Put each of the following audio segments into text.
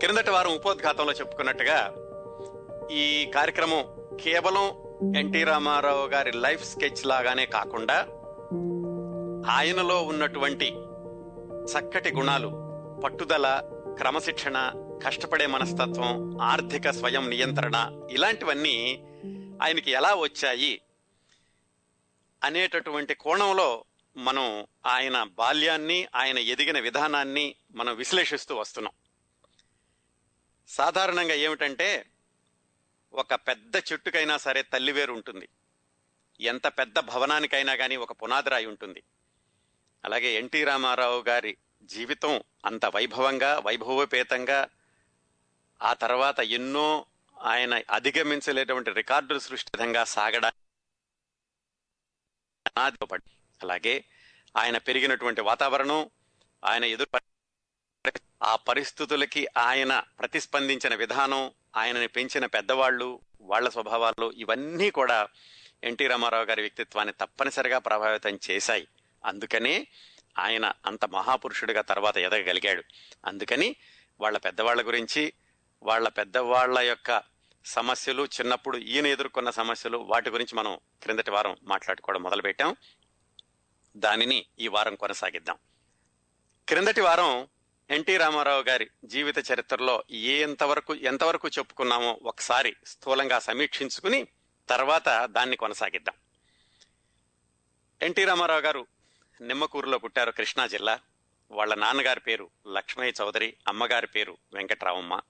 క్రిందటి వారం ఉపోద్ఘాతంలో చెప్పుకున్నట్టుగా ఈ కార్యక్రమం కేవలం ఎన్టీ రామారావు గారి లైఫ్ స్కెచ్ లాగానే కాకుండా ఆయనలో ఉన్నటువంటి చక్కటి గుణాలు పట్టుదల క్రమశిక్షణ కష్టపడే మనస్తత్వం ఆర్థిక స్వయం నియంత్రణ ఇలాంటివన్నీ ఆయనకి ఎలా వచ్చాయి అనేటటువంటి కోణంలో మనం ఆయన బాల్యాన్ని ఆయన ఎదిగిన విధానాన్ని మనం విశ్లేషిస్తూ వస్తున్నాం. సాధారణంగా ఏమిటంటే ఒక పెద్ద చెట్టుకైనా సరే తల్లివేరు ఉంటుంది. ఎంత పెద్ద భవనానికైనా కానీ ఒక పునాదిరాయి ఉంటుంది. అలాగే ఎన్టీ రామారావు గారి జీవితం అంత వైభవంగా వైభవోపేతంగా ఆ తర్వాత ఎన్నో ఆయన అధిగమించలేటువంటి రికార్డులు సృష్టితంగా సాగడానికి అలాగే ఆయన పెరిగినటువంటి వాతావరణం ఆయన ఎదురు ఆ పరిస్థితులకి ఆయన ప్రతిస్పందించిన విధానం ఆయనని పెంచిన పెద్దవాళ్ళు వాళ్ళ స్వభావాలు ఇవన్నీ కూడా ఎన్టీ రామారావు గారి వ్యక్తిత్వాన్ని తప్పనిసరిగా ప్రభావితం చేశాయి. అందుకనే ఆయన అంత మహాపురుషుడిగా తర్వాత ఎదగగలిగాడు. అందుకని వాళ్ళ పెద్దవాళ్ళ గురించి వాళ్ళ పెద్దవాళ్ళ యొక్క సమస్యలు చిన్నప్పుడు ఈయన ఎదుర్కొన్న సమస్యలు వాటి గురించి మనం క్రిందటి వారం మాట్లాడుకోవడం మొదలుపెట్టాం. దానిని ఈ వారం కొనసాగిద్దాం. క్రిందటి వారం ఎన్టీ రామారావు గారి జీవిత చరిత్రలో ఏ ఎంతవరకు ఎంతవరకు చెప్పుకున్నామో ఒకసారి స్థూలంగా సమీక్షించుకుని తర్వాత దాన్ని కొనసాగిద్దాం. ఎన్టీ రామారావు గారు నిమ్మకూరులో పుట్టారు కృష్ణా జిల్లా. వాళ్ళ నాన్నగారి పేరు లక్ష్మయ్య చౌదరి అమ్మగారి పేరు వెంకట్రావమ్మ.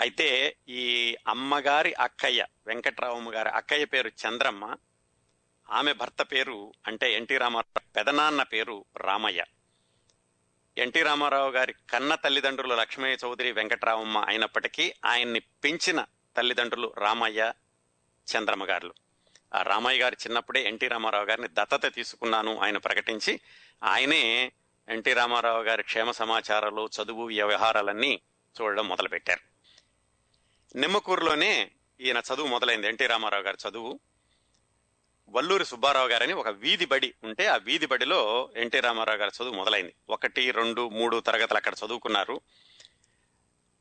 అయితే ఈ అమ్మగారి అక్కయ్య వెంకట్రావమ్మ గారి అక్కయ్య పేరు చంద్రమ్మ. ఆమె భర్త పేరు అంటే ఎన్టీ రామారావు పెదనాన్న పేరు రామయ్య. ఎన్టీ రామారావు గారి కన్న తల్లిదండ్రులు లక్ష్మయ్య చౌదరి వెంకటరామమ్మ అయినప్పటికీ ఆయన్ని పెంచిన తల్లిదండ్రులు రామయ్య చంద్రమ్మ గారులు ఆ రామయ్య గారు చిన్నప్పుడే ఎన్టీ రామారావు గారిని దత్తత తీసుకున్నాను ఆయన ప్రకటించి ఆయనే ఎన్టీ రామారావు గారి క్షేమ సమాచారాలు చదువు వ్యవహారాలన్నీ చూడడం మొదలుపెట్టారు. నిమ్మకూరులోనే ఈయన చదువు మొదలైంది ఎన్టీ రామారావు గారి చదువు. వల్లూరి సుబ్బారావు గారని ఒక వీధి బడి ఉంటే ఆ వీధి బడిలో ఎన్టీ రామారావు గారి చదువు మొదలైంది. ఒకటి రెండు మూడు తరగతులు అక్కడ చదువుకున్నారు.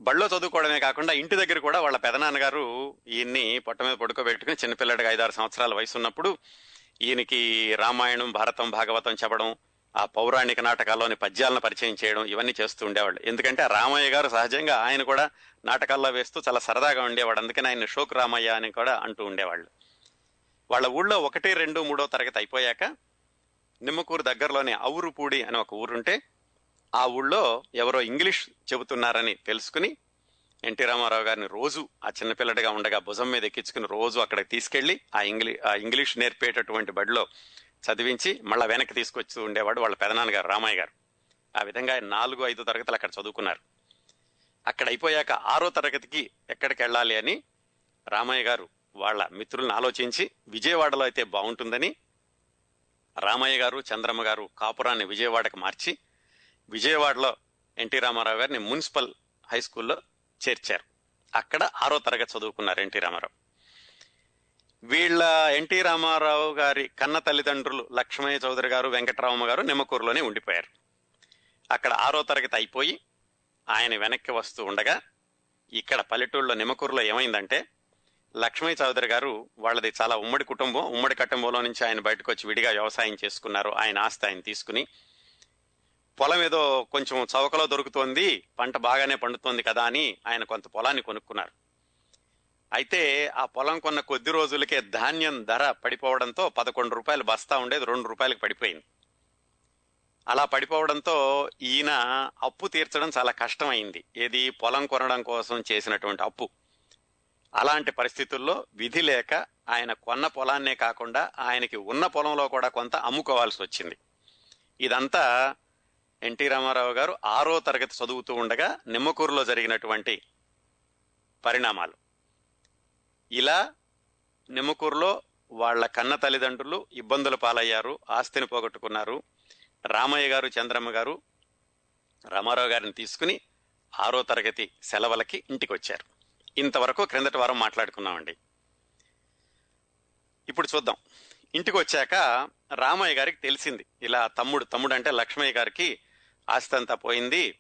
బడిలో చదువుకోవడమే కాకుండా ఇంటి దగ్గర కూడా వాళ్ళ పెదనాన్నగారు ఈయన్ని పొట్ట మీద పడుకోబెట్టుకుని చిన్నపిల్లడికి ఐదారు సంవత్సరాల వయసు ఉన్నప్పుడు ఈయనకి రామాయణం భారతం భాగవతం చెప్పడం ఆ పౌరాణిక నాటకాల్లోని పద్యాలను పరిచయం చేయడం ఇవన్నీ చేస్తూ ఉండేవాళ్ళు. ఎందుకంటే ఆ రామయ్య గారు సహజంగా ఆయన కూడా నాటకాల్లో వేస్తూ చాలా సరదాగా ఉండేవాడు. అందుకని ఆయన షోక్ రామయ్య అని కూడా అంటూ ఉండేవాళ్ళు. వాళ్ళ ఊళ్ళో ఒకటి రెండు మూడో తరగతి అయిపోయాక నిమ్మకూరు దగ్గరలోనే అవురుపూడి అని ఒక ఊరుంటే ఆ ఊళ్ళో ఎవరో ఇంగ్లీష్ చెబుతున్నారని తెలుసుకుని ఎన్టీ రామారావు గారిని రోజు ఆ చిన్నపిల్లడిగా ఉండగా భుజం మీద ఎక్కించుకుని రోజు అక్కడికి తీసుకెళ్ళి ఆ ఇంగ్లీ ఆ ఇంగ్లీష్ నేర్పేటటువంటి బడిలో చదివించి మళ్ళా వెనక్కి తీసుకొచ్చి ఉండేవాడు వాళ్ళ పెదనాన్నగారు రామయ్య గారు. ఆ విధంగా నాలుగు ఐదు తరగతులు అక్కడ చదువుకున్నారు. అక్కడ అయిపోయాక ఆరో తరగతికి ఎక్కడికి వెళ్ళాలి అని రామయ్య గారు వాళ్ళ మిత్రులను ఆలోచించి విజయవాడలో అయితే బాగుంటుందని రామయ్య గారు చంద్రమ్మ గారు కాపురాన్ని విజయవాడకు మార్చి విజయవాడలో ఎన్టీ రామారావు గారిని మున్సిపల్ హై స్కూల్లో చేర్చారు. అక్కడ ఆరో తరగతి చదువుకున్నారు ఎన్టీ రామారావు. వీళ్ళ ఎన్టీ రామారావు గారి కన్న తల్లిదండ్రులు లక్ష్మయ్య చౌదరి గారు వెంకటరామయ్య గారు నిమ్మకూరులోనే ఉండిపోయారు. అక్కడ ఆరో తరగతి అయిపోయి ఆయన వెనక్కి వస్తూ ఉండగా ఇక్కడ పల్లెటూళ్ళలో నిమ్మకూరులో ఏమైందంటే లక్ష్మీ చౌదరి గారు వాళ్ళది చాలా ఉమ్మడి కుటుంబం. ఉమ్మడి కుటుంబంలో నుంచి ఆయన బయటకు వచ్చి విడిగా వ్యవసాయం చేసుకున్నారు. ఆయన ఆస్తి ఆయన తీసుకుని పొలం ఏదో కొంచెం చౌకలో దొరుకుతోంది పంట బాగానే పండుతోంది కదా అని ఆయన కొంత పొలాన్ని కొనుక్కున్నారు. అయితే ఆ పొలం కొన్న కొద్ది రోజులకే ధాన్యం ధర పడిపోవడంతో పదకొండు రూపాయలు బస్తా ఉండేది రెండు రూపాయలకు పడిపోయింది. అలా పడిపోవడంతో ఈయన అప్పు తీర్చడం చాలా కష్టమైంది. ఏది పొలం కొనడం కోసం చేసినటువంటి అప్పు. అలాంటి పరిస్థితుల్లో విధి లేక ఆయన కొన్న పొలాన్నే కాకుండా ఆయనకి ఉన్న పొలంలో కూడా కొంత అమ్ముకోవాల్సి వచ్చింది. ఇదంతా ఎన్టీ రామారావు గారు ఆరో తరగతి చదువుతూ ఉండగా నిమ్మకూరులో జరిగినటువంటి పరిణామాలు. ఇలా నిమ్మకూరులో వాళ్ళ కన్న తల్లిదండ్రులు ఇబ్బందుల పాలయ్యారు ఆస్తిని పోగొట్టుకున్నారు. రామయ్య గారు చంద్రమ్మ గారు రామారావు గారిని తీసుకుని ఆరో తరగతి సెలవులకి ఇంటికి వచ్చారు ఇంతవరకు క్రిందటి వారం మాట్లాడుకున్నామండి. ఇప్పుడు చూద్దాం. ఇంటికి వచ్చాక రామయ్య గారికి తెలిసింది. ఇలా తమ్ముడు తమ్ముడు అంటే లక్ష్మయ్య గారికి ఆస్తి అంతా పోయింది.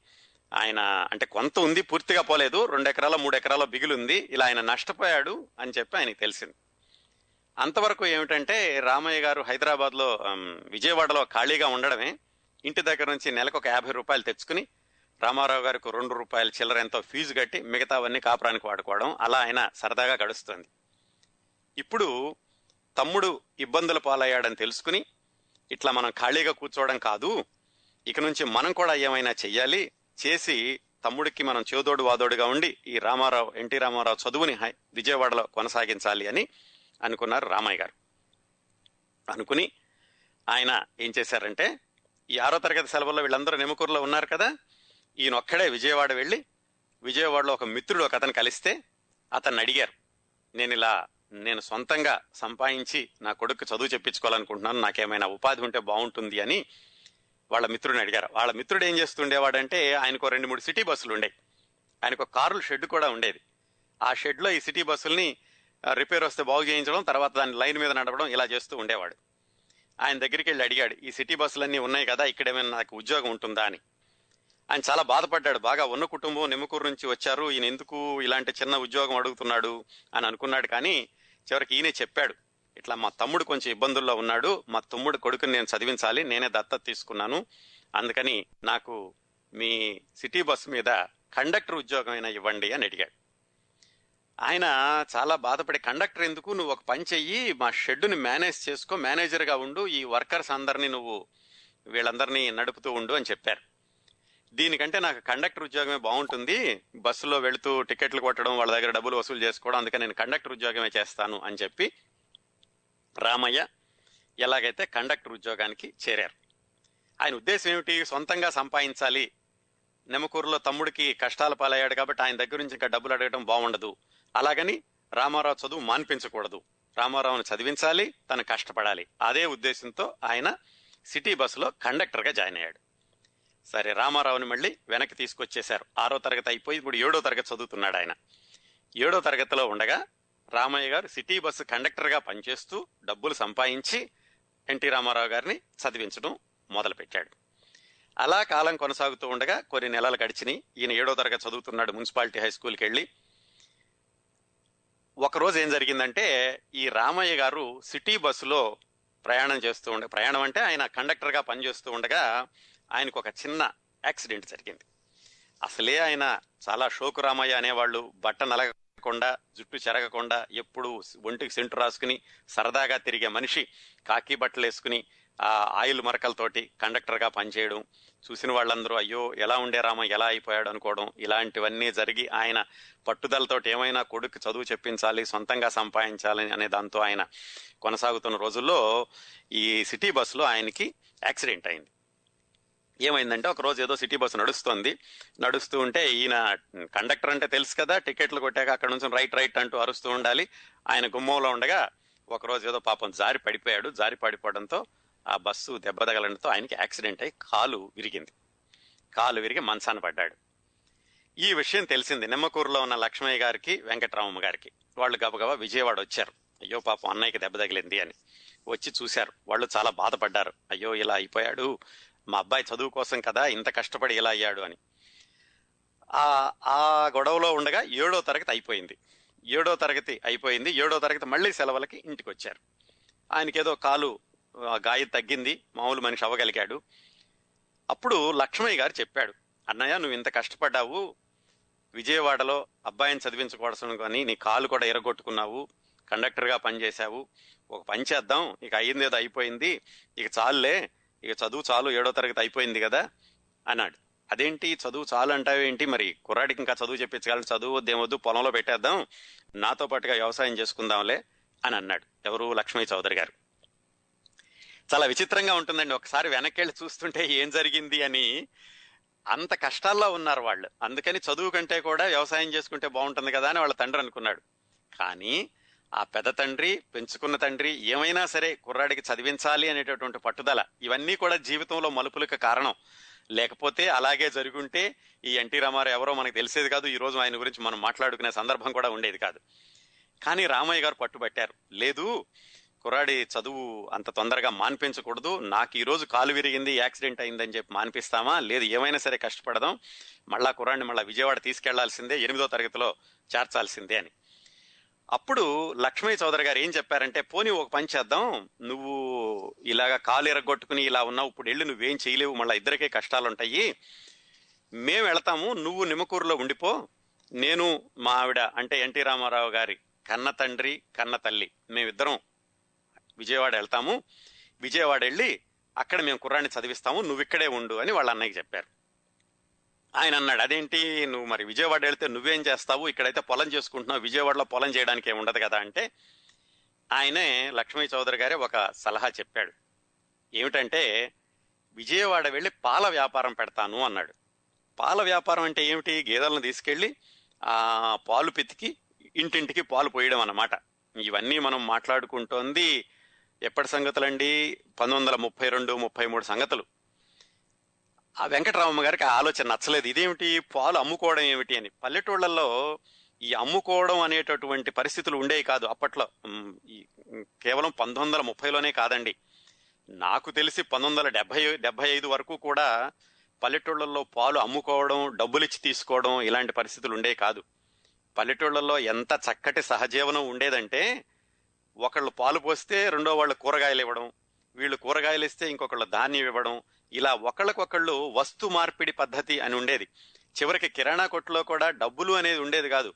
ఆయన అంటే కొంత ఉంది పూర్తిగా పోలేదు. రెండు ఎకరాల మూడు ఎకరాల బిగులుంది. ఇలా ఆయన నష్టపోయాడు అని చెప్పి ఆయనకి తెలిసింది. అంతవరకు ఏమిటంటే రామయ్య గారు హైదరాబాద్లో విజయవాడలో ఖాళీగా ఉండడమే. ఇంటి దగ్గర నుంచి నెలకు ఒక యాభై రూపాయలు తెచ్చుకుని రామారావు గారికి రెండు రూపాయల చిల్లర ఎంతో ఫీజు కట్టి మిగతావన్నీ కాపురానికి వాడుకోవడం అలా ఆయన సరదాగా గడుస్తుంది. ఇప్పుడు తమ్ముడు ఇబ్బందుల పాలయ్యాడని తెలుసుకుని ఇట్లా మనం ఖాళీగా కూర్చోవడం కాదు ఇక నుంచి మనం కూడా ఏమైనా చెయ్యాలి చేసి తమ్ముడికి మనం చేదోడు వాదోడుగా ఉండి ఈ రామారావు ఎన్టీ రామారావు చదువుని హై- విజయవాడలో కొనసాగించాలి అని అనుకున్నారు రామయ్య గారు. అనుకుని ఆయన ఏం చేశారంటే ఈ ఆరో తరగతి సెలవుల్లో వీళ్ళందరూ నిమకూరులో ఉన్నారు కదా ఈయన ఒక్కడే విజయవాడ వెళ్ళి విజయవాడలో ఒక మిత్రుడు ఒక అతను కలిస్తే అతన్ని అడిగారు. నేను ఇలా నేను సొంతంగా సంపాదించి నా కొడుకు చదువు చెప్పించుకోవాలనుకుంటున్నాను నాకేమైనా ఉపాధి ఉంటే బాగుంటుంది అని వాళ్ళ మిత్రుడిని అడిగారు. వాళ్ళ మిత్రుడు ఏం చేస్తుండేవాడంటే ఆయనకు రెండు మూడు సిటీ బస్సులు ఉండేవి ఆయనకు ఒక షెడ్ కూడా ఉండేది. ఆ షెడ్లో ఈ సిటీ బస్సుల్ని రిపేర్ వస్తే బాగు చేయించడం తర్వాత దాన్ని లైన్ మీద నడపడం ఇలా చేస్తూ ఉండేవాడు. ఆయన దగ్గరికి వెళ్ళి అడిగాడు ఈ సిటీ బస్సులన్నీ ఉన్నాయి కదా ఇక్కడేమైనా నాకు ఉద్యోగం ఉంటుందా అని. ఆయన చాలా బాధపడ్డాడు. బాగా ఉన్న కుటుంబం నిమ్మకూరు నుంచి వచ్చారు. ఈయన ఎందుకు ఇలాంటి చిన్న ఉద్యోగం అడుగుతున్నాడు అని అనుకున్నాడు. కానీ చివరికి ఈయనే చెప్పాడు. ఇట్లా మా తమ్ముడు కొంచెం ఇబ్బందుల్లో ఉన్నాడు. మా తమ్ముడు కొడుకుని నేను చదివించాలి. నేనే దత్తత తీసుకున్నాను. అందుకని నాకు మీ సిటీ బస్ మీద కండక్టర్ ఉద్యోగం అయినా ఇవ్వండి అని అడిగాడు. ఆయన చాలా బాధపడి కండక్టర్ ఎందుకు? నువ్వు ఒక పని చెయ్యి. మా షెడ్డుని మేనేజ్ చేసుకో. మేనేజర్గా ఉండు. ఈ వర్కర్స్ అందరినీ నువ్వు వీళ్ళందరినీ నడుపుతూ ఉండు అని చెప్పారు. దీనికంటే నాకు కండక్టర్ ఉద్యోగమే బాగుంటుంది. బస్సులో వెళుతూ టికెట్లు కొట్టడం వాళ్ళ దగ్గర డబ్బులు వసూలు చేసుకోవడం అందుకని నేను కండక్టర్ ఉద్యోగమే చేస్తాను అని చెప్పి రామయ్య ఎలాగైతే కండక్టర్ ఉద్యోగానికి చేరారు. ఆయన ఉద్దేశం ఏమిటి? సొంతంగా సంపాదించాలి. నెమకూరులో తమ్ముడికి కష్టాల పాలయ్యాడు కాబట్టి ఆయన దగ్గర నుంచి ఇంకా డబ్బులు అడగడం బాగుండదు. అలాగని రామారావు చదువు మాన్పించకూడదు. రామారావుని చదివించాలి తను కష్టపడాలి. అదే ఉద్దేశంతో ఆయన సిటీ బస్సులో కండక్టర్గా జాయిన్ అయ్యాడు. సరే రామారావుని మళ్ళీ వెనక్కి తీసుకొచ్చేశారు. ఆరో తరగతి అయిపోయి ఇప్పుడు ఏడో తరగతి చదువుతున్నాడు ఆయన. ఏడో తరగతిలో ఉండగా రామయ్య గారు సిటీ బస్సు కండక్టర్గా పనిచేస్తూ డబ్బులు సంపాదించి ఎన్టీ రామారావు గారిని చదివించడం మొదలుపెట్టాడు. అలా కాలం కొనసాగుతూ ఉండగా కొన్ని నెలలు గడిచినాయి. ఈయన ఏడో తరగతి చదువుతున్నాడు మున్సిపాలిటీ హై స్కూల్కి వెళ్ళి. ఒకరోజు ఏం జరిగిందంటే ఈ రామయ్య గారు సిటీ బస్సులో ప్రయాణం చేస్తూ ఉండే ప్రయాణం అంటే ఆయన కండక్టర్గా పనిచేస్తూ ఉండగా ఆయనకు ఒక చిన్న యాక్సిడెంట్ జరిగింది. అసలే ఆయన చాలా షోకు రామయ్య అనేవాళ్ళు బట్ట నలగకుండా జుట్టు చెరగకుండా ఎప్పుడు ఒంటికి సెంటు రాసుకుని సరదాగా తిరిగే మనిషి కాకి బట్టలు వేసుకుని ఆ ఆయిల్ మరకలతోటి కండక్టర్గా పనిచేయడం చూసిన వాళ్ళందరూ అయ్యో ఎలా ఉండే రామ ఎలా అయిపోయాడు అనుకోవడం ఇలాంటివన్నీ జరిగి ఆయన పట్టుదలతోటి ఏమైనా కొడుకు చదువు చెప్పించాలి సొంతంగా సంపాదించాలి అనే దాంతో ఆయన కొనసాగుతున్న రోజుల్లో ఈ సిటీ బస్సులో ఆయనకి యాక్సిడెంట్ అయింది. ఏమైందంటే ఒక రోజు ఏదో సిటీ బస్సు నడుస్తుంది. నడుస్తూ ఉంటే ఈయన కండక్టర్ అంటే తెలుసు కదా టికెట్లు కొట్టాక అక్కడ నుంచి రైట్ రైట్ అంటూ అరుస్తూ ఉండాలి. ఆయన గుమ్మంలో ఉండగా ఒకరోజు ఏదో పాపం జారి పడిపోయాడు. జారి పడిపోవడంతో ఆ బస్సు దెబ్బ తగలడంతో ఆయనకి యాక్సిడెంట్ అయి కాలు విరిగింది. కాలు విరిగి మంచాన పడ్డాడు. ఈ విషయం తెలిసింది నిమ్మకూరులో ఉన్న లక్ష్మయ్య గారికి వెంకటరామమ్మ గారికి. వాళ్ళు గబగబా విజయవాడ వచ్చారు. అయ్యో పాపం అన్నయ్యకి దెబ్బ తగిలింది అని. వచ్చి చూశారు. వాళ్ళు చాలా బాధపడ్డారు. అయ్యో ఇలా అయిపోయాడు. మా అబ్బాయి చదువు కోసం కదా ఇంత కష్టపడి ఇలా అయ్యాడు అని. ఆ గొడవలో ఉండగా ఏడో తరగతి అయిపోయింది. ఏడో తరగతి అయిపోయింది. ఏడో తరగతి మళ్ళీ సెలవులకి ఇంటికి వచ్చారు ఆయనకేదో కాలు ఆ, గాయం తగ్గింది మామూలు మనిషి అవ్వగలిగాడు. అప్పుడు లక్ష్మయ్య గారు చెప్పాడు అన్నయ్య నువ్వు ఇంత కష్టపడ్డావు విజయవాడలో అబ్బాయిని చదివించకూడదు కానీ నీ కాలు కూడా ఎరగొట్టుకున్నావు కండక్టర్గా పనిచేశావు. ఒక పని చేద్దాం ఇక అయ్యింది ఏదో అయిపోయింది ఇక చాలులే ఇక చదువు చాలు ఏడో తరగతి అయిపోయింది కదా అన్నాడు. అదేంటి? చదువు చాలు అంటావేంటి మరి కుర్రాడికి ఇంకా చదువు చెప్పించగలను చదువు వద్దేమొద్దు పొలంలో పెట్టేద్దాం నాతో పాటుగా వ్యవసాయం చేసుకుందాంలే అని అన్నాడు. ఎవరు? లక్ష్మీ చౌదరి గారు. చాలా విచిత్రంగా ఉంటుందండి. ఒకసారి వెనక్కి వెళ్ళి చూస్తుంటే ఏం జరిగింది అని అంత కష్టాల్లో ఉన్నారు వాళ్ళు. అందుకని చదువు కంటే కూడా వ్యవసాయం చేసుకుంటే బాగుంటుంది కదా అని వాళ్ళ తండ్రి అనుకున్నాడు. కానీ ఆ పెద్ద తండ్రి పెంచుకున్న తండ్రి ఏమైనా సరే కుర్రాడికి చదివించాలి అనేటటువంటి పట్టుదల ఇవన్నీ కూడా జీవితంలో మలుపులకు కారణం. లేకపోతే అలాగే జరుగుంటే ఈ ఎన్టీ రామారావు ఎవరో మనకు తెలిసేది కాదు ఈ రోజు ఆయన గురించి మనం మాట్లాడుకునే సందర్భం కూడా ఉండేది కాదు. కానీ రామయ్య గారు పట్టుబట్టారు. లేదు కుర్రాడి చదువు అంత తొందరగా మాన్పించకూడదు నాకు ఈ రోజు కాలు విరిగింది యాక్సిడెంట్ అయిందని చెప్పి మాన్పిస్తామా? లేదు ఏమైనా సరే కష్టపడదాం మళ్ళా కుర్రాడిని మళ్ళీ విజయవాడ తీసుకెళ్ళాల్సిందే ఎనిమిదో తరగతిలో చేర్చాల్సిందే అని. అప్పుడు లక్ష్మీ చౌదరి గారు ఏం చెప్పారంటే పోనీ ఒక పని చేద్దాం. నువ్వు ఇలాగా కాలు ఎరగొట్టుకుని ఇలా ఉన్నావు. ఇప్పుడు వెళ్ళి నువ్వేం చేయలేవు. మళ్ళీ ఇద్దరికే కష్టాలు ఉంటాయి మేము వెళతాము. నువ్వు నిమ్మకూరులో ఉండిపో. నేను మా ఆవిడ అంటే ఎన్టీ రామారావు గారి కన్న తండ్రి కన్న తల్లి. మేమిద్దరం విజయవాడ వెళ్తాము. విజయవాడ వెళ్ళి అక్కడ మేము కుర్రాన్ని చదివిస్తాము. నువ్వు ఇక్కడే ఉండు అని వాళ్ళ అన్నయ్యకి చెప్పారు. ఆయన అన్నాడు అదేంటి? నువ్వు మరి విజయవాడ వెళ్తే నువ్వేం చేస్తావు? ఇక్కడైతే పొలం చేసుకుంటున్నావు విజయవాడలో పొలం చేయడానికి ఏమి ఉండదు కదా అంటే ఆయనే లక్ష్మీ చౌదరి గారే ఒక సలహా చెప్పాడు. ఏమిటంటే విజయవాడ వెళ్ళి పాల వ్యాపారం పెడతాను అన్నాడు. పాల వ్యాపారం అంటే ఏమిటి? గేదెలను తీసుకెళ్ళి ఆ పాలు పితికి ఇంటింటికి పాలు పోయడం అన్నమాట. ఇవన్నీ మనం మాట్లాడుకుంటోంది. ఎప్పటి సంగతులండి? పంతొమ్మిది వందల ముప్పై రెండు ముప్పై మూడు సంగతులు. ఆ వెంకటరామమ్మ గారికి ఆ ఆలోచన నచ్చలేదు. ఇదేమిటి? పాలు అమ్ముకోవడం ఏమిటి అని. పల్లెటూళ్ళల్లో ఈ అమ్ముకోవడం అనేటటువంటి పరిస్థితులు ఉండేవి కాదు అప్పట్లో. ఈ కేవలం పంతొమ్మిది వందల ముప్పైలోనే కాదండి. నాకు తెలిసి పంతొమ్మిది వందల డెబ్బై డెబ్బై ఐదు వరకు కూడా పల్లెటూళ్ళల్లో పాలు అమ్ముకోవడం డబ్బులిచ్చి తీసుకోవడం ఇలాంటి పరిస్థితులు ఉండేవి కాదు. పల్లెటూళ్ళల్లో ఎంత చక్కటి సహజీవనం ఉండేదంటే ఒకళ్ళు పాలు పోస్తే రెండో వాళ్ళు కూరగాయలు ఇవ్వడం వీళ్ళు కూరగాయలు ఇస్తే ఇంకొకళ్ళు ధాన్యం ఇవ్వడం ఇలా ఒకళ్ళకొకళ్ళు వస్తు మార్పిడి పద్ధతి అని ఉండేది. చివరికి కిరాణా కొట్టులో కూడా డబ్బులు అనేది ఉండేది కాదు.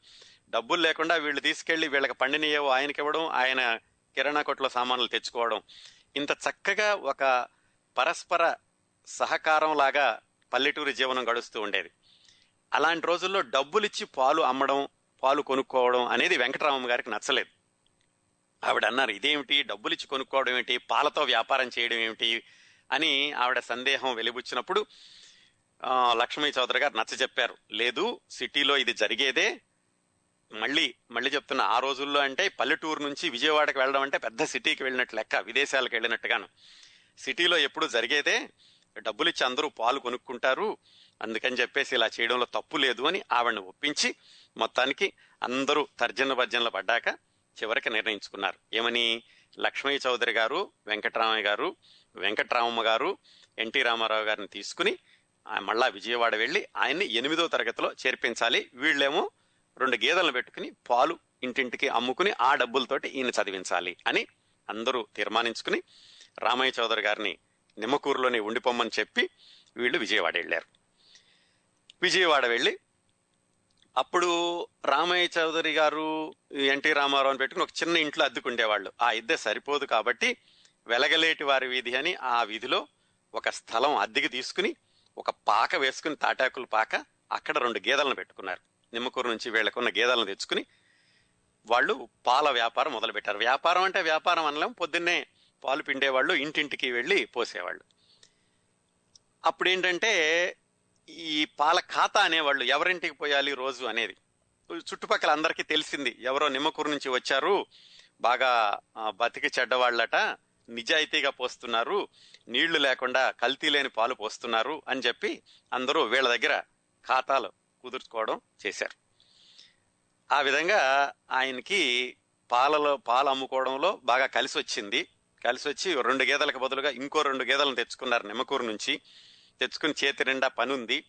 డబ్బులు లేకుండా వీళ్ళు తీసుకెళ్ళి వీళ్ళకి పండినయేవో ఆయనకి ఇవ్వడం ఆయన కిరాణా కొట్టులో సామాన్లు తెచ్చుకోవడం. ఇంత చక్కగా ఒక పరస్పర సహకారం లాగా పల్లెటూరి జీవనం గడుస్తూ ఉండేది. అలాంటి రోజుల్లో డబ్బులిచ్చి పాలు అమ్మడం పాలు కొనుక్కోవడం అనేది వెంకటరామం గారికి నచ్చలేదు. ఆవిడ అన్నారు ఇదేమిటి? డబ్బులిచ్చి కొనుక్కోవడం ఏమిటి? పాలతో వ్యాపారం చేయడం ఏమిటి? అని ఆవిడ సందేహం వెలిబుచ్చినప్పుడు లక్ష్మీ చౌదరి గారు నచ్చ చెప్పారు. లేదు సిటీలో ఇది జరిగేదే. మళ్ళీ మళ్ళీ చెప్తున్న ఆ రోజుల్లో అంటే పల్లెటూరు నుంచి విజయవాడకి వెళ్ళడం అంటే పెద్ద సిటీకి వెళ్ళినట్టు లెక్క విదేశాలకు వెళ్ళినట్టుగాను. సిటీలో ఎప్పుడు జరిగేదే. డబ్బులు ఇచ్చి అందరూ పాలు కొనుక్కుంటారు. అందుకని చెప్పేసి ఇలా చేయడంలో తప్పు లేదు అని ఆవిడని ఒప్పించి మొత్తానికి అందరూ తర్జన భర్జనలు పడ్డాక చివరికి నిర్ణయించుకున్నారు. ఏమని? లక్ష్మయ్య చౌదరి గారు వెంకటరామయ్య గారు వెంకటరామమ్మ గారు ఎన్టీ రామారావు గారిని తీసుకుని మళ్ళా విజయవాడ వెళ్ళి ఆయన్ని ఎనిమిదో తరగతిలో చేర్పించాలి. వీళ్ళేమో రెండు గేదెలను పెట్టుకుని పాలు ఇంటింటికి అమ్ముకుని ఆ డబ్బులతోటి ఈయన చదివించాలి అని అందరూ తీర్మానించుకుని రామయ్య చౌదరి గారిని నిమ్మకూరులోనే ఉండిపోమ్మని చెప్పి వీళ్ళు విజయవాడ వెళ్ళారు. విజయవాడ వెళ్ళి అప్పుడు రామయ్య చౌదరి గారు ఎన్టీ రామారావుని పెట్టుకుని ఒక చిన్న ఇంట్లో అద్దుకుండేవాళ్ళు. ఆ ఇద్దే సరిపోదు కాబట్టి వెలగలేటి వారి వీధి అని ఆ వీధిలో ఒక స్థలం అద్దెకి తీసుకుని ఒక పాక వేసుకుని తాటాకుల పాక అక్కడ రెండు గేదెలను పెట్టుకున్నారు. నిమ్మకూరు నుంచి వీళ్ళకున్న గేదెలను తెచ్చుకుని వాళ్ళు పాల వ్యాపారం మొదలుపెట్టారు. వ్యాపారం అంటే వ్యాపారం అనలేం పొద్దున్నే పాలు పిండేవాళ్ళు ఇంటింటికి వెళ్ళి పోసేవాళ్ళు. అప్పుడు ఏంటంటే ఈ పాల ఖాతా అనేవాళ్ళు ఎవరింటికి పోయాలి రోజు అనేది. చుట్టుపక్కల అందరికీ తెలిసింది. ఎవరో నిమ్మకూరు నుంచి వచ్చారు. బాగా బతికి చెడ్డవాళ్ళట. నిజాయితీగా పోస్తున్నారు. నీళ్ళు లేకుండా కల్తీ లేని పాలు పోస్తున్నారు అని చెప్పి అందరూ వీళ్ళ దగ్గర ఖాతాలు కుదుర్చుకోవడం చేశారు. ఆ విధంగా ఆయనకి పాలలో పాలు అమ్ముకోవడంలో బాగా కలిసి వచ్చింది కలిసి వచ్చి రెండు గేదెలకు బదులుగా ఇంకో రెండు గేదెలను తెచ్చుకున్నారు నిమ్మకూరు నుంచి. తెచ్చుకుని చేతి నిండా పని ఉంది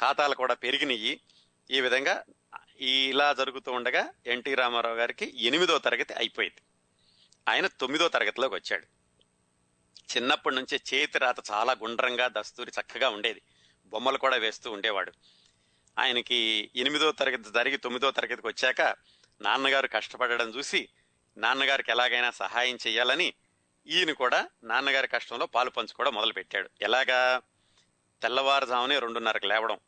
ఖాతాలు కూడా పెరిగినాయి ఈ విధంగా ఈ ఇలా జరుగుతూ ఉండగా ఎన్టీ రామారావు గారికి ఎనిమిదో తరగతి అయిపోయింది. ఆయన తొమ్మిదో తరగతిలోకి వచ్చాడు. చిన్నప్పటి నుంచే చేతి రాత చాలా గుండ్రంగా దస్తూరి చక్కగా ఉండేది. బొమ్మలు కూడా వేస్తూ ఉండేవాడు. ఆయనకి ఎనిమిదో తరగతి జరిగి తొమ్మిదో తరగతికి వచ్చాక నాన్నగారు కష్టపడడం చూసి నాన్నగారికి ఎలాగైనా సహాయం చేయాలని ఈయన కూడా నాన్నగారి కష్టంలో పాలు పంచుకోవడం మొదలుపెట్టాడు. ఎలాగా? తెల్లవారుజామునే రెండున్నరకు లేవడం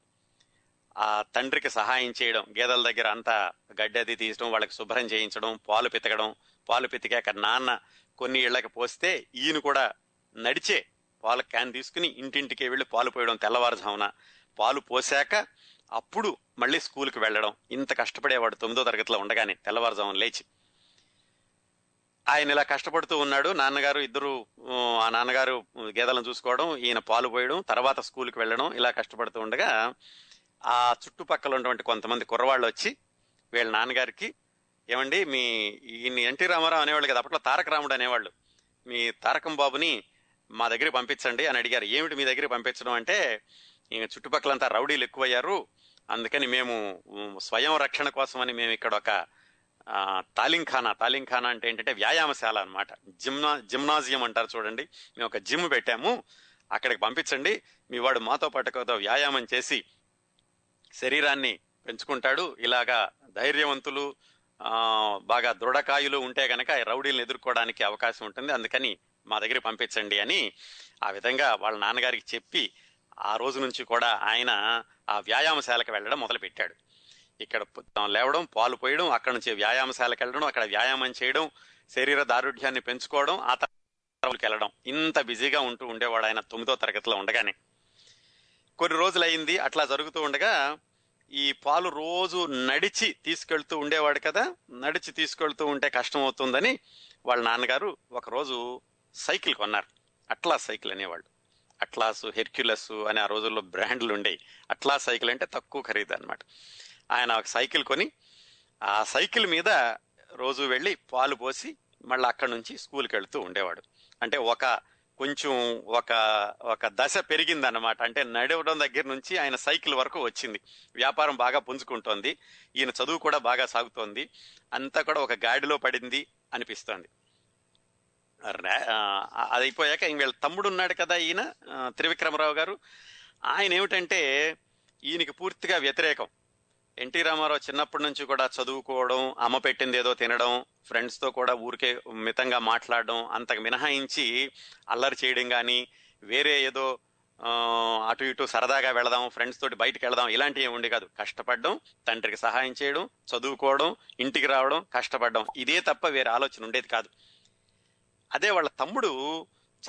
ఆ తండ్రికి సహాయం చేయడం గేదెల దగ్గర అంతా గడ్డి అది తీయడం వాళ్ళకి శుభ్రం చేయించడం పాలు పితకడం పాలు పితికాక నాన్న కొన్ని ఇళ్ళకి పోస్తే ఈయన కూడా నడిచే పాల క్యాన్ తీసుకుని ఇంటింటికి వెళ్ళి పాలు పోయడం తెల్లవారుజామున. పాలు పోసాక అప్పుడు మళ్ళీ స్కూల్కి వెళ్ళడం. ఇంత కష్టపడేవాడు తొమ్మిదో తరగతిలో ఉండగానే తెల్లవారుజామున లేచి ఆయన ఇలా కష్టపడుతూ ఉన్నాడు. నాన్నగారు ఇద్దరు ఆ, నాన్నగారు గేదెలను చూసుకోవడం ఈయన పాలు పోయడం తర్వాత స్కూల్కి వెళ్ళడం ఇలా కష్టపడుతూ ఉండగా ఆ చుట్టుపక్కల ఉన్నటువంటి కొంతమంది కుర్రవాళ్ళు వచ్చి వీళ్ళ నాన్నగారికి ఏమండి మీ ఈయన ఎన్టీ రామారావు అనేవాళ్ళు కదా అప్పట్లో తారక రాముడు అనేవాళ్ళు. మీ తారకం బాబుని మా దగ్గర పంపించండి అని అడిగారు. ఏమిటి మీ దగ్గర పంపించడం అంటే ఇంక చుట్టుపక్కలంతా రౌడీలు ఎక్కువయ్యారు. అందుకని మేము స్వయం రక్షణ కోసమని మేము ఇక్కడ ఒక తాలింఖానా. తాలింఖానా అంటే ఏంటంటే వ్యాయామశాల అన్నమాట. జిమ్నా జిమ్నాజియం అంటారు చూడండి. మేము ఒక జిమ్ పెట్టాము. అక్కడికి పంపించండి. మీ వాడు మాతో పాటు వ్యాయామం చేసి శరీరాన్ని పెంచుకుంటాడు. ఇలాగా ధైర్యవంతులు బాగా దృఢకాయులు ఉంటే గనక రౌడీలను ఎదుర్కోవడానికి అవకాశం ఉంటుంది. అందుకని మా దగ్గర పంపించండి అని ఆ విధంగా వాళ్ళ నాన్నగారికి చెప్పి ఆ రోజు నుంచి కూడా ఆయన ఆ వ్యాయామశాలకు వెళ్ళడం మొదలుపెట్టాడు. ఇక్కడ లేవడం పాలు పోయడం అక్కడ నుంచి వ్యాయామశాలకు వెళ్ళడం అక్కడ వ్యాయామం చేయడం శరీర దారుఢ్యాన్ని పెంచుకోవడం ఆ తర్వాత వెళ్ళడం. ఇంత బిజీగా ఉంటూ ఉండేవాడు ఆయన తొమ్మిదో తరగతిలో ఉండగానే. కొన్ని రోజులు అయింది అట్లా జరుగుతూ ఉండగా ఈ పాలు రోజు నడిచి తీసుకెళ్తూ ఉండేవాడు కదా నడిచి తీసుకెళ్తూ ఉంటే కష్టం అవుతుందని వాళ్ళ నాన్నగారు ఒకరోజు సైకిల్ కొన్నారు. అట్లా సైకిల్ అనేవాళ్ళు. అట్లాసు హెర్క్యులస్ అనే ఆ రోజుల్లో బ్రాండ్లు ఉండేవి అట్లా సైకిల్ అంటే తక్కువ ఖరీదు అనమాట ఆయన ఒక సైకిల్ కొని ఆ సైకిల్ మీద రోజు వెళ్ళి పాలు పోసి మళ్ళీ అక్కడి నుంచి స్కూల్కి వెళుతూ ఉండేవాడు. అంటే ఒక కొంచెం ఒక ఒక దశ పెరిగిందనమాట అంటే నడవడం దగ్గర నుంచి ఆయన సైకిల్ వరకు వచ్చింది. వ్యాపారం బాగా పుంజుకుంటోంది. ఈయన చదువు కూడా బాగా సాగుతోంది. అంతా కూడా ఒక గాడిలో పడింది అనిపిస్తోంది. అది అయిపోయాక ఇంక వీళ్ళ తమ్ముడు ఉన్నాడు కదా ఈయన త్రివిక్రమరావు గారు. ఆయన ఏమిటంటే ఈయనకి పూర్తిగా వ్యతిరేకం. ఎన్టీ రామారావు చిన్నప్పటి నుంచి కూడా చదువుకోవడం అమ్మ పెట్టింది ఏదో తినడం ఫ్రెండ్స్తో కూడా ఊరికే మితంగా మాట్లాడడం అంతకు మినహాయించి అల్లరి చేయడం కానీ వేరే ఏదో అటు ఇటు సరదాగా వెళదాం ఫ్రెండ్స్ తోటి బయటకు వెళదాం ఇలాంటివి ఏమి ఉండే కాదు. కష్టపడడం తండ్రికి సహాయం చేయడం చదువుకోవడం ఇంటికి రావడం కష్టపడడం. ఇదే తప్ప వేరే ఆలోచన ఉండేది కాదు. అదే వాళ్ళ తమ్ముడు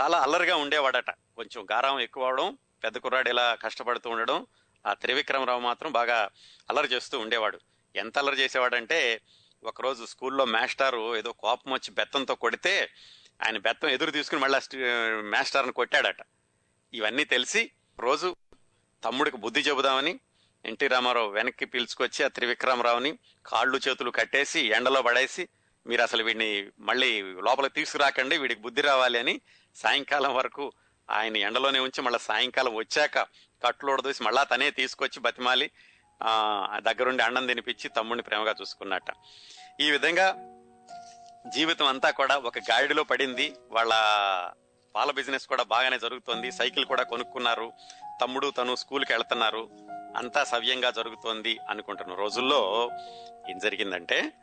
చాలా అల్లరిగా ఉండేవాడట. కొంచెం గారం ఎక్కువ అవడం పెద్ద కుర్రాడు ఇలా కష్టపడుతూ ఉండడం ఆ త్రివిక్రమరావు మాత్రం బాగా అల్లరి చేస్తూ ఉండేవాడు. ఎంత అల్లరి చేసేవాడంటే ఒకరోజు స్కూల్లో మాస్టారు ఏదో కోపం వచ్చి బెత్తంతో కొడితే ఆయన బెత్తం ఎదురు తీసుకుని మళ్ళీ మాస్టర్ని కొట్టాడట. ఇవన్నీ తెలిసి రోజు తమ్ముడికి బుద్ధి చెబుదామని ఎన్టీ రామారావు వెనక్కి పిలుచుకొచ్చి ఆ త్రివిక్రమరావుని కాళ్ళు చేతులు కట్టేసి ఎండలో పడేసి మీరు అసలు వీడిని మళ్ళీ లోపలికి తీసుకురాకండి వీడికి బుద్ధి రావాలి అని సాయంకాలం వరకు ఆయన ఎండలోనే ఉంచి మళ్ళీ సాయంకాలం వచ్చాక కట్లు మళ్ళా తనే తీసుకొచ్చి బతిమాలి దగ్గరుండి అన్నం తినిపించి తమ్ముడిని ప్రేమగా చూసుకున్నట్ట. ఈ విధంగా జీవితం అంతా కూడా ఒక గాడిలో పడింది. వాళ్ళ పాల బిజినెస్ కూడా బాగానే జరుగుతోంది. సైకిల్ కూడా కొనుక్కున్నారు. తమ్ముడు తను స్కూల్కి వెళ్తున్నారు. అంతా సవ్యంగా జరుగుతోంది అనుకుంటున్న రోజుల్లో ఏం జరిగిందంటే